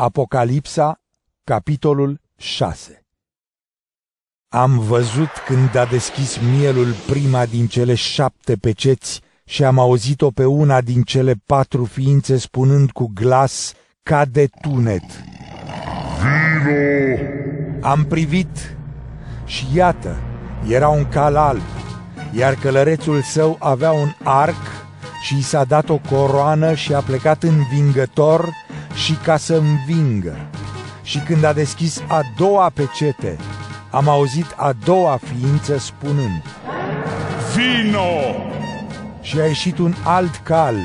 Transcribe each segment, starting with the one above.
Apocalipsa, capitolul 6 Am văzut când a deschis mielul prima din cele șapte peceți și am auzit-o pe una din cele patru ființe spunând cu glas ca de tunet. Vino! Am privit și iată, era un cal alb, iar călărețul său avea un arc și i s-a dat o coroană și a plecat învingător și ca să învingă. Și când a deschis a doua pecete, am auzit a doua ființă spunând, Vino! Și a ieșit un alt cal,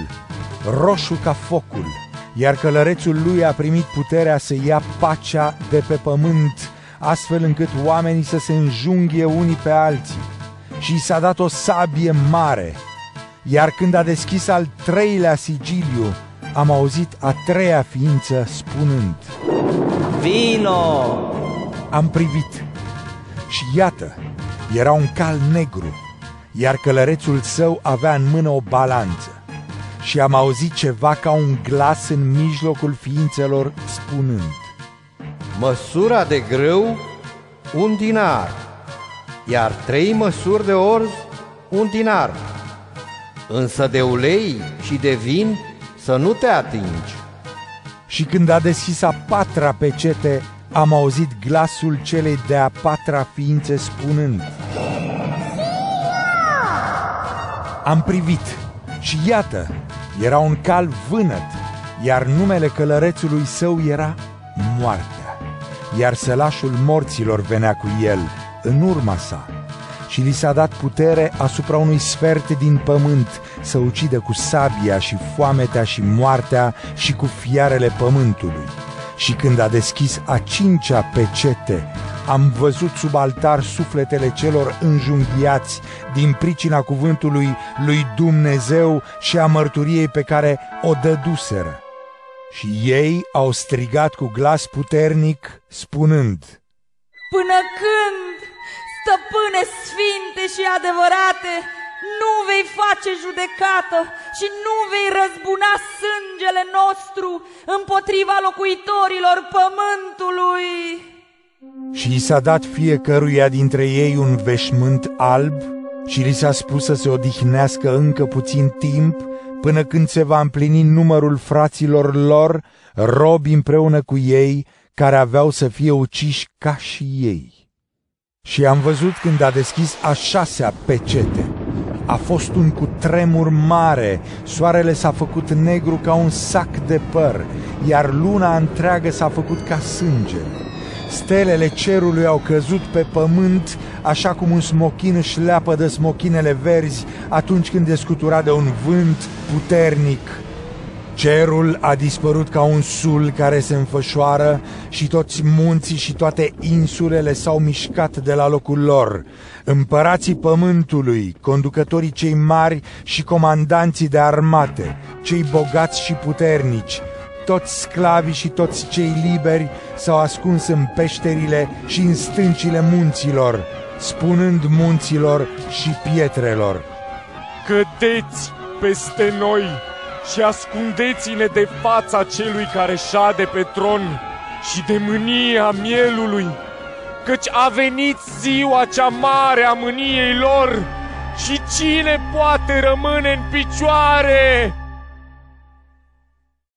roșu ca focul, iar călărețul lui a primit puterea să ia pacea de pe pământ, astfel încât oamenii să se înjunghie unii pe alții. Și și s-a dat o sabie mare, iar când a deschis al treilea sigiliu, am auzit a treia ființă spunând, Vino! Am privit și iată, era un cal negru, iar călărețul său avea în mână o balanță. Și am auzit ceva ca un glas în mijlocul ființelor spunând, Măsura de grâu, un dinar, iar trei măsuri de orz, un dinar. Însă de ulei și de vin să nu te atingi. Și când a deschis a patra pecete, am auzit glasul celei de-a patra ființe spunând, Am privit și iată, era un cal vânăt, iar numele călărețului său era moartea, iar sălașul morților venea cu el în urma sa și li s-a dat putere asupra unui sfert din pământ să ucidă cu sabia și foametea și moartea și cu fiarele pământului. Și când a deschis a cincea pecete, am văzut sub altar sufletele celor înjunghiați din pricina cuvântului lui Dumnezeu și a mărturiei pe care o dăduseră. Și ei au strigat cu glas puternic, spunând, Până când, stăpâne sfinte și adevărate, nu vei face judecată și nu vei răzbuna sângele nostru împotriva locuitorilor pământului. Și i s-a dat fiecăruia dintre ei un veșmânt alb și li s-a spus să se odihnească încă puțin timp până când se va împlini numărul fraților lor, robi împreună cu ei, care aveau să fie uciși ca și ei. Și am văzut când a deschis a șasea pecete. A fost un cutremur mare, soarele s-a făcut negru ca un sac de păr, iar luna întreagă s-a făcut ca sânge. Stelele cerului au căzut pe pământ, așa cum un smochin își leapă de smochinele verzi atunci când e scuturat de un vânt puternic. Cerul a dispărut ca un sul care se înfășoară și toți munții și toate insulele s-au mișcat de la locul lor. Împărații pământului, conducătorii cei mari și comandanții de armate, cei bogați și puternici, toți sclavii și toți cei liberi s-au ascuns în peșterile și în stâncile munților, spunând munților și pietrelor. Cădeți peste noi și ascundeți-ne de fața celui care șade pe tron și de mânia mielului, căci a venit ziua cea mare a mâniei lor și cine poate rămâne în picioare?